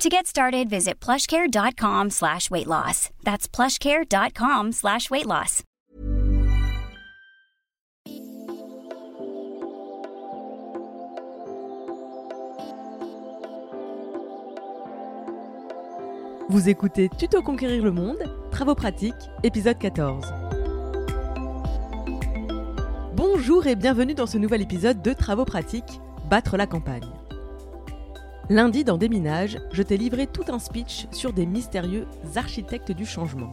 To get started, visit plushcare.com slash weight loss. That's plushcare.com slash weight loss. Vous écoutez Tuto Conquérir le Monde, Travaux pratiques, épisode 14. Bonjour et bienvenue dans ce nouvel épisode de Travaux pratiques, Battre la campagne. Lundi, dans Déminage, je t'ai livré tout un speech sur des mystérieux architectes du changement.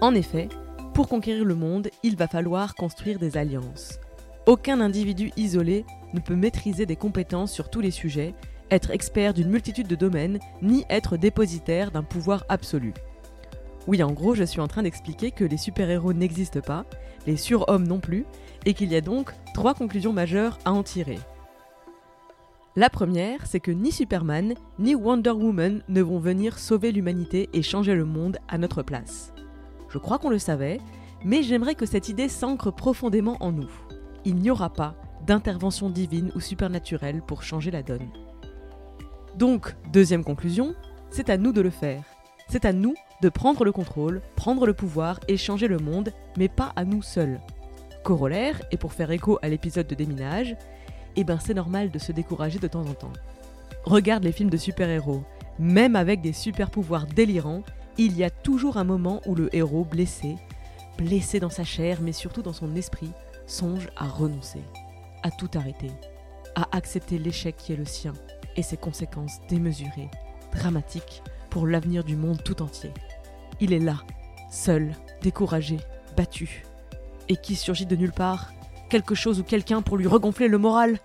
En effet, pour conquérir le monde, il va falloir construire des alliances. Aucun individu isolé ne peut maîtriser des compétences sur tous les sujets, être expert d'une multitude de domaines, ni être dépositaire d'un pouvoir absolu. Oui, en gros, je suis en train d'expliquer que les super-héros n'existent pas, les surhommes non plus, et qu'il y a donc trois conclusions majeures à en tirer. La première, c'est que ni Superman ni Wonder Woman ne vont venir sauver l'humanité et changer le monde à notre place. Je crois qu'on le savait, mais j'aimerais que cette idée s'ancre profondément en nous. Il n'y aura pas d'intervention divine ou supernaturelle pour changer la donne. Donc, deuxième conclusion, c'est à nous de le faire. C'est à nous de prendre le contrôle, prendre le pouvoir et changer le monde, mais pas à nous seuls. Corollaire, et pour faire écho à l'épisode de déminage, eh ben c'est normal de se décourager de temps en temps. Regarde les films de super-héros, même avec des super-pouvoirs délirants, il y a toujours un moment où le héros blessé, blessé dans sa chair mais surtout dans son esprit, songe à renoncer, à tout arrêter, à accepter l'échec qui est le sien et ses conséquences démesurées, dramatiques pour l'avenir du monde tout entier. Il est là, seul, découragé, battu, et qui surgit de nulle part quelque chose ou quelqu'un pour lui regonfler le moral?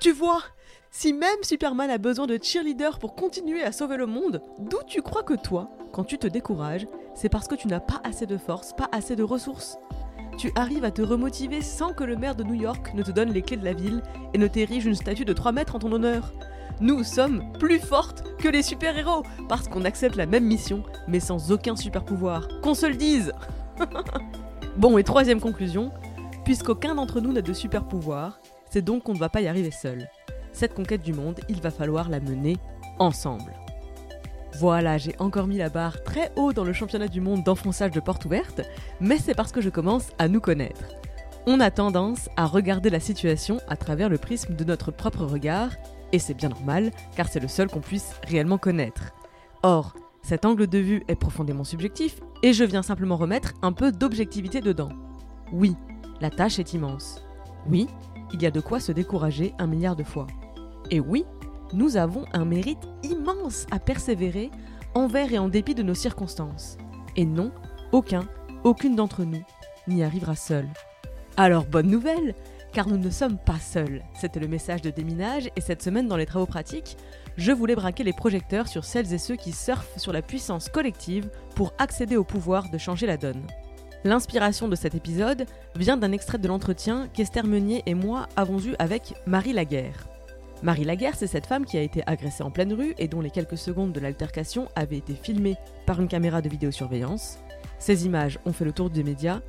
Tu vois Si même Superman a besoin de cheerleader pour continuer à sauver le monde, d'où tu crois que toi, quand tu te décourages, c'est parce que tu n'as pas assez de force, pas assez de ressources tu arrives à te remotiver sans que le maire de New York ne te donne les clés de la ville et ne t'érige une statue de 3 mètres en ton honneur. Nous sommes plus fortes que les super-héros parce qu'on accepte la même mission mais sans aucun super pouvoir. Qu'on se le dise Bon, et troisième conclusion, puisqu'aucun d'entre nous n'a de super pouvoir, c'est donc qu'on ne va pas y arriver seul. Cette conquête du monde, il va falloir la mener ensemble. Voilà, j'ai encore mis la barre très haut dans le championnat du monde d'enfonçage de porte ouverte, mais c'est parce que je commence à nous connaître. On a tendance à regarder la situation à travers le prisme de notre propre regard, et c'est bien normal, car c'est le seul qu'on puisse réellement connaître. Or, cet angle de vue est profondément subjectif, et je viens simplement remettre un peu d'objectivité dedans. Oui, la tâche est immense. Oui, il y a de quoi se décourager un milliard de fois. Et oui, nous avons un mérite immense à persévérer envers et en dépit de nos circonstances. Et non, aucun, aucune d'entre nous n'y arrivera seul. Alors bonne nouvelle, car nous ne sommes pas seuls. C'était le message de déminage et cette semaine dans les travaux pratiques, je voulais braquer les projecteurs sur celles et ceux qui surfent sur la puissance collective pour accéder au pouvoir de changer la donne. L'inspiration de cet épisode vient d'un extrait de l'entretien qu'Esther Meunier et moi avons eu avec Marie Laguerre. Marie Laguerre, c'est cette femme qui a été agressée en pleine rue et dont les quelques secondes de l'altercation avaient été filmées par une caméra de vidéosurveillance. Ces images ont fait le tour des médias.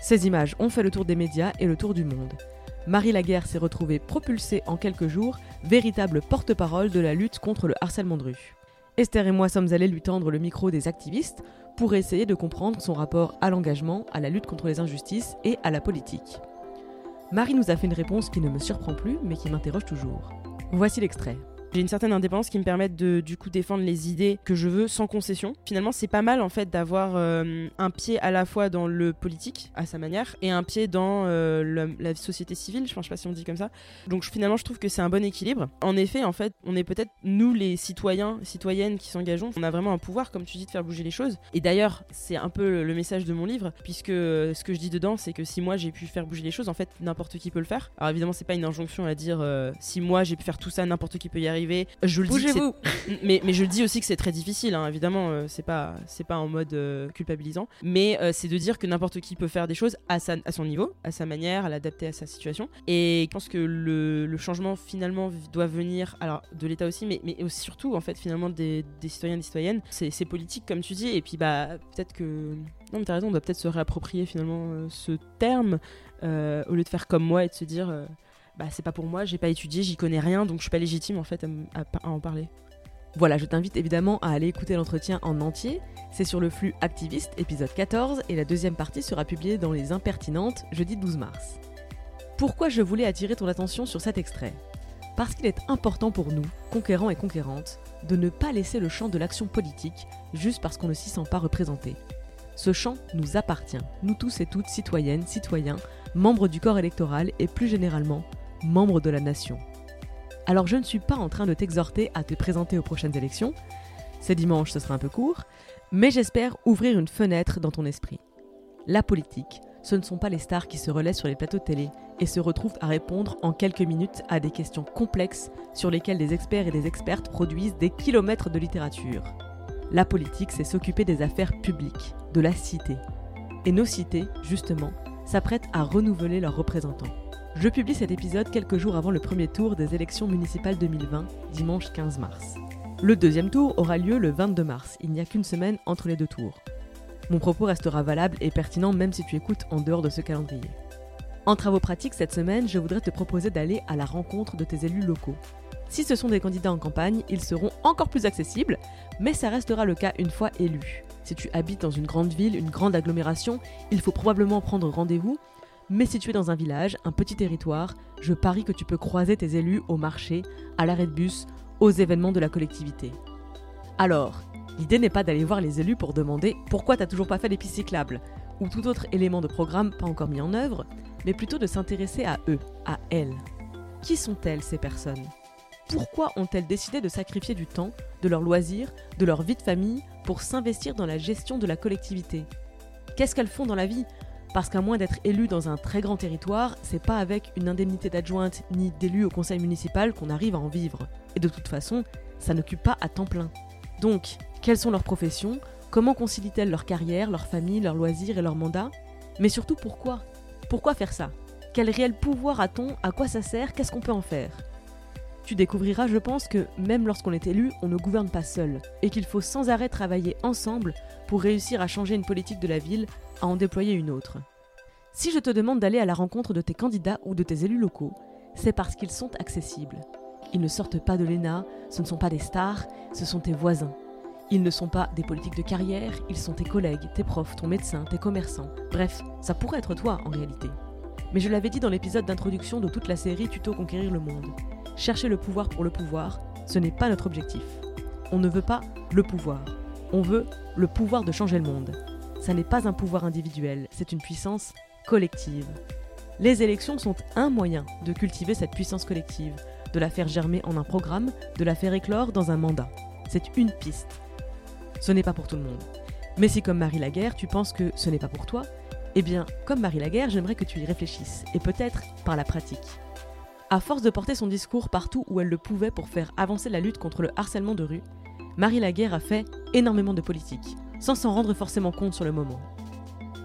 Ces images ont fait le tour des médias et le tour du monde. Marie Laguerre s'est retrouvée propulsée en quelques jours, véritable porte-parole de la lutte contre le harcèlement de rue. Esther et moi sommes allés lui tendre le micro des activistes pour essayer de comprendre son rapport à l'engagement, à la lutte contre les injustices et à la politique. Marie nous a fait une réponse qui ne me surprend plus, mais qui m'interroge toujours. Voici l'extrait. J'ai une certaine indépendance qui me permet de du coup défendre les idées que je veux sans concession. Finalement, c'est pas mal en fait d'avoir euh, un pied à la fois dans le politique à sa manière et un pied dans euh, la société civile. Je, pense, pas si on dit comme ça. Donc finalement, je trouve que c'est un bon équilibre. En effet, en fait, on est peut-être nous les citoyens, citoyennes qui s'engageons. On a vraiment un pouvoir, comme tu dis, de faire bouger les choses. Et d'ailleurs, c'est un peu le message de mon livre, puisque euh, ce que je dis dedans, c'est que si moi j'ai pu faire bouger les choses, en fait, n'importe qui peut le faire. Alors évidemment, c'est pas une injonction à dire si moi j'ai pu faire tout ça, n'importe qui peut y arriver arriver. Je le dis. Mais, mais je dis aussi que c'est très difficile, hein, évidemment, euh, c'est pas, c'est pas en mode euh, culpabilisant, mais euh, c'est de dire que n'importe qui peut faire des choses à, sa, à son niveau, à sa manière, à l'adapter à sa situation. Et je pense que le, le changement finalement doit venir, alors de l'État aussi, mais, mais aussi, surtout en fait finalement des, des citoyens et des citoyennes. C'est, politique comme tu dis, et puis bah peut-être que. Non, mais t'as raison, on doit peut-être se réapproprier finalement ce terme au lieu de faire comme moi et de se dire. Bah, c'est pas pour moi, j'ai pas étudié, j'y connais rien, donc je suis pas légitime en fait à, à en parler. Voilà, je t'invite évidemment à aller écouter l'entretien en entier. C'est sur le flux Activiste, épisode 14, et la deuxième partie sera publiée dans Les Impertinentes, jeudi 12 mars. Pourquoi je voulais attirer ton attention sur cet extrait? Parce qu'il est important pour nous, conquérants et conquérantes, de ne pas laisser le champ de l'action politique juste parce qu'on ne s'y sent pas représenté. Ce champ nous appartient, nous tous et toutes, citoyennes, citoyens, membres du corps électoral et plus généralement, membres de la nation. Alors je ne suis pas en train de t'exhorter à te présenter aux prochaines élections, c'est dimanche, ce sera un peu court, mais j'espère ouvrir une fenêtre dans ton esprit. La politique, ce ne sont pas les stars qui se relaient sur les plateaux de télé et se retrouvent à répondre en quelques minutes à des questions complexes sur lesquelles des experts et des expertes produisent des kilomètres de littérature. La politique, c'est s'occuper des affaires publiques, de la cité. Et nos cités, justement, s'apprêtent à renouveler leurs représentants. Je publie cet épisode quelques jours avant le premier tour des élections municipales 2020, dimanche 15 mars. Le deuxième tour aura lieu le 22 mars, il n'y a qu'une semaine entre les deux tours. Mon propos restera valable et pertinent même si tu écoutes en dehors de ce calendrier. En travaux pratiques cette semaine, je voudrais te proposer d'aller à la rencontre de tes élus locaux. Si ce sont des candidats en campagne, ils seront encore plus accessibles, mais ça restera le cas une fois élus. Si tu habites dans une grande ville, une grande agglomération, il faut probablement prendre rendez-vous mais si tu es dans un village, un petit territoire, je parie que tu peux croiser tes élus au marché, à l'arrêt de bus, aux événements de la collectivité. Alors, l'idée n'est pas d'aller voir les élus pour demander pourquoi t'as toujours pas fait les pistes cyclables ou tout autre élément de programme pas encore mis en œuvre, mais plutôt de s'intéresser à eux, à elles. Qui sont-elles ces personnes? Pourquoi ont-elles décidé de sacrifier du temps, de leurs loisirs, de leur vie de famille pour s'investir dans la gestion de la collectivité? Qu'est-ce qu'elles font dans la vie? Parce qu'à moins d'être élu dans un très grand territoire, c'est pas avec une indemnité d'adjointe ni d'élu au conseil municipal qu'on arrive à en vivre. Et de toute façon, ça n'occupe pas à temps plein. Donc, quelles sont leurs professions? Comment concilient-elles leur carrière, leur famille, leurs loisirs et leurs mandats? Mais surtout pourquoi? Pourquoi faire ça? Quel réel pouvoir a-t-on? À quoi ça sert? Qu'est-ce qu'on peut en faire? Tu découvriras, je pense, que même lorsqu'on est élu, on ne gouverne pas seul, et qu'il faut sans arrêt travailler ensemble pour réussir à changer une politique de la ville à en déployer une autre. Si je te demande d'aller à la rencontre de tes candidats ou de tes élus locaux, c'est parce qu'ils sont accessibles. Ils ne sortent pas de l'ENA, ce ne sont pas des stars, ce sont tes voisins. Ils ne sont pas des politiques de carrière, ils sont tes collègues, tes profs, ton médecin, tes commerçants. Bref, ça pourrait être toi en réalité. Mais je l'avais dit dans l'épisode d'introduction de toute la série Tuto Conquérir le Monde. Chercher le pouvoir pour le pouvoir, ce n'est pas notre objectif. On ne veut pas le pouvoir. On veut le pouvoir de changer le monde ça n'est pas un pouvoir individuel, c'est une puissance collective. Les élections sont un moyen de cultiver cette puissance collective, de la faire germer en un programme, de la faire éclore dans un mandat. C'est une piste. Ce n'est pas pour tout le monde. Mais si comme Marie Laguerre, tu penses que ce n'est pas pour toi, eh bien, comme Marie Laguerre, j'aimerais que tu y réfléchisses, et peut-être par la pratique. À force de porter son discours partout où elle le pouvait pour faire avancer la lutte contre le harcèlement de rue, Marie Laguerre a fait énormément de politique, sans s'en rendre forcément compte sur le moment.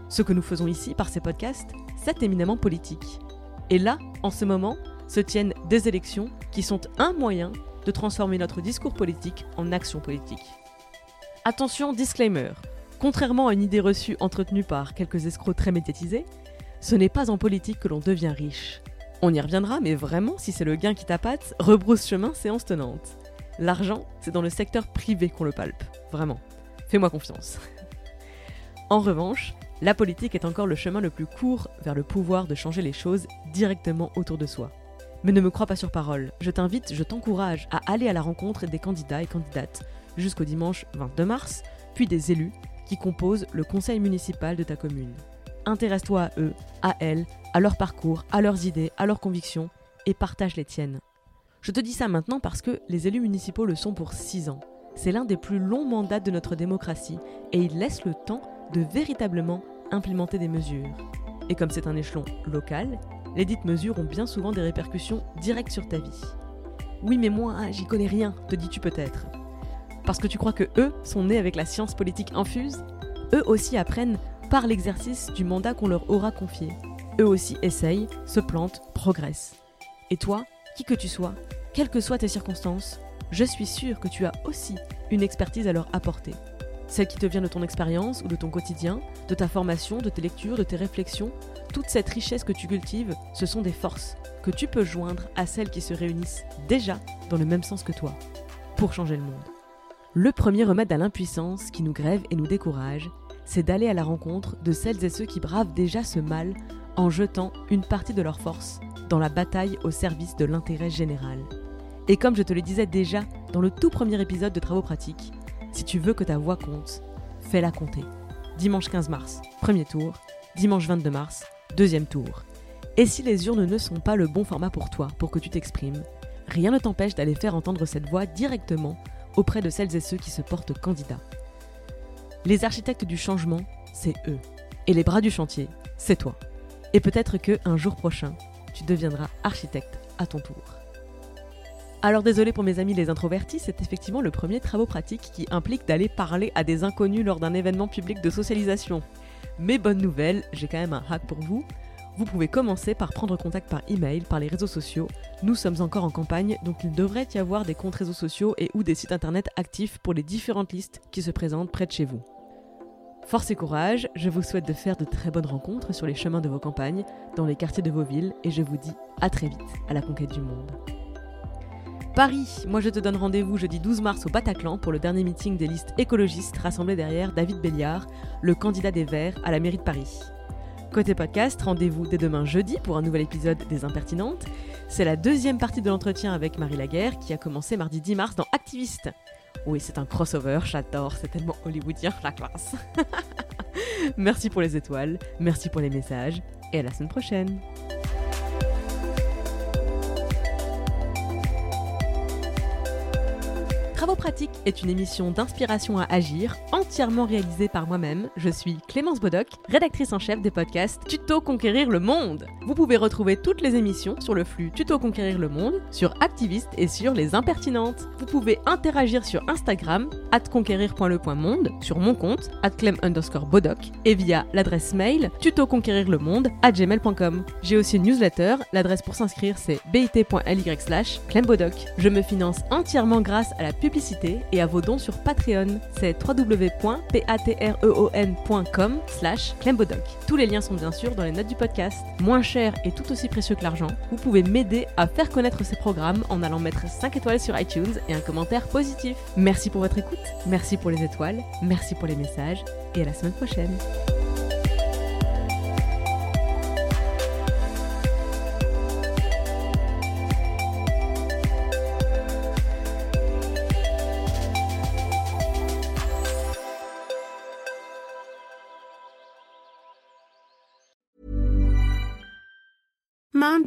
Ce que nous faisons ici par ces podcasts, c'est éminemment politique. Et là, en ce moment, se tiennent des élections qui sont un moyen de transformer notre discours politique en action politique. Attention, disclaimer. Contrairement à une idée reçue entretenue par quelques escrocs très médiatisés, ce n'est pas en politique que l'on devient riche. On y reviendra, mais vraiment, si c'est le gain qui tapate, rebrousse chemin séance tenante. L'argent, c'est dans le secteur privé qu'on le palpe, vraiment. Fais-moi confiance. en revanche, la politique est encore le chemin le plus court vers le pouvoir de changer les choses directement autour de soi. Mais ne me crois pas sur parole, je t'invite, je t'encourage à aller à la rencontre des candidats et candidates jusqu'au dimanche 22 mars, puis des élus qui composent le conseil municipal de ta commune. Intéresse-toi à eux, à elles, à leur parcours, à leurs idées, à leurs convictions, et partage les tiennes. Je te dis ça maintenant parce que les élus municipaux le sont pour 6 ans. C'est l'un des plus longs mandats de notre démocratie et il laisse le temps de véritablement implémenter des mesures. Et comme c'est un échelon local, les dites mesures ont bien souvent des répercussions directes sur ta vie. Oui, mais moi, j'y connais rien, te dis-tu peut-être. Parce que tu crois que eux sont nés avec la science politique infuse? Eux aussi apprennent par l'exercice du mandat qu'on leur aura confié. Eux aussi essayent, se plantent, progressent. Et toi, qui que tu sois, quelles que soient tes circonstances, je suis sûre que tu as aussi une expertise à leur apporter. Celle qui te vient de ton expérience ou de ton quotidien, de ta formation, de tes lectures, de tes réflexions, toute cette richesse que tu cultives, ce sont des forces que tu peux joindre à celles qui se réunissent déjà dans le même sens que toi, pour changer le monde. Le premier remède à l'impuissance qui nous grève et nous décourage, c'est d'aller à la rencontre de celles et ceux qui bravent déjà ce mal en jetant une partie de leur force dans la bataille au service de l'intérêt général. Et comme je te le disais déjà dans le tout premier épisode de Travaux pratiques, si tu veux que ta voix compte, fais-la compter. Dimanche 15 mars, premier tour. Dimanche 22 mars, deuxième tour. Et si les urnes ne sont pas le bon format pour toi, pour que tu t'exprimes, rien ne t'empêche d'aller faire entendre cette voix directement auprès de celles et ceux qui se portent candidats. Les architectes du changement, c'est eux. Et les bras du chantier, c'est toi. Et peut-être que un jour prochain, tu deviendras architecte à ton tour. Alors désolé pour mes amis les introvertis, c'est effectivement le premier travaux pratique qui implique d'aller parler à des inconnus lors d'un événement public de socialisation. Mais bonne nouvelle, j'ai quand même un hack pour vous. Vous pouvez commencer par prendre contact par email, par les réseaux sociaux. Nous sommes encore en campagne, donc il devrait y avoir des comptes réseaux sociaux et ou des sites internet actifs pour les différentes listes qui se présentent près de chez vous. Force et courage, je vous souhaite de faire de très bonnes rencontres sur les chemins de vos campagnes, dans les quartiers de vos villes, et je vous dis à très vite à la conquête du monde. Paris, moi je te donne rendez-vous jeudi 12 mars au Bataclan pour le dernier meeting des listes écologistes rassemblées derrière David Béliard, le candidat des Verts à la mairie de Paris. Côté podcast, rendez-vous dès demain jeudi pour un nouvel épisode des Impertinentes. C'est la deuxième partie de l'entretien avec Marie Laguerre qui a commencé mardi 10 mars dans Activiste. Oui, c'est un crossover, j'adore, c'est tellement hollywoodien, la classe. merci pour les étoiles, merci pour les messages, et à la semaine prochaine. Travaux pratiques est une émission d'inspiration à agir, entièrement réalisée par moi-même. Je suis Clémence Bodoc, rédactrice en chef des podcasts Tuto Conquérir le Monde. Vous pouvez retrouver toutes les émissions sur le flux Tuto Conquérir le Monde, sur Activiste et sur Les Impertinentes. Vous pouvez interagir sur Instagram, conquérir.le.monde, sur mon compte, clem underscore bodoc, et via l'adresse mail tutoconquérirlemonde à gmail.com. J'ai aussi une newsletter, l'adresse pour s'inscrire c'est bit.ly slash clembodoc. Je me finance entièrement grâce à la publicité et à vos dons sur Patreon. C'est www.patreon.com slash clembodoc. Tous les liens sont bien sûr dans les notes du podcast. Moins cher et tout aussi précieux que l'argent, vous pouvez m'aider à faire connaître ces programmes en allant mettre 5 étoiles sur iTunes et un commentaire positif. Merci pour votre écoute, merci pour les étoiles, merci pour les messages et à la semaine prochaine.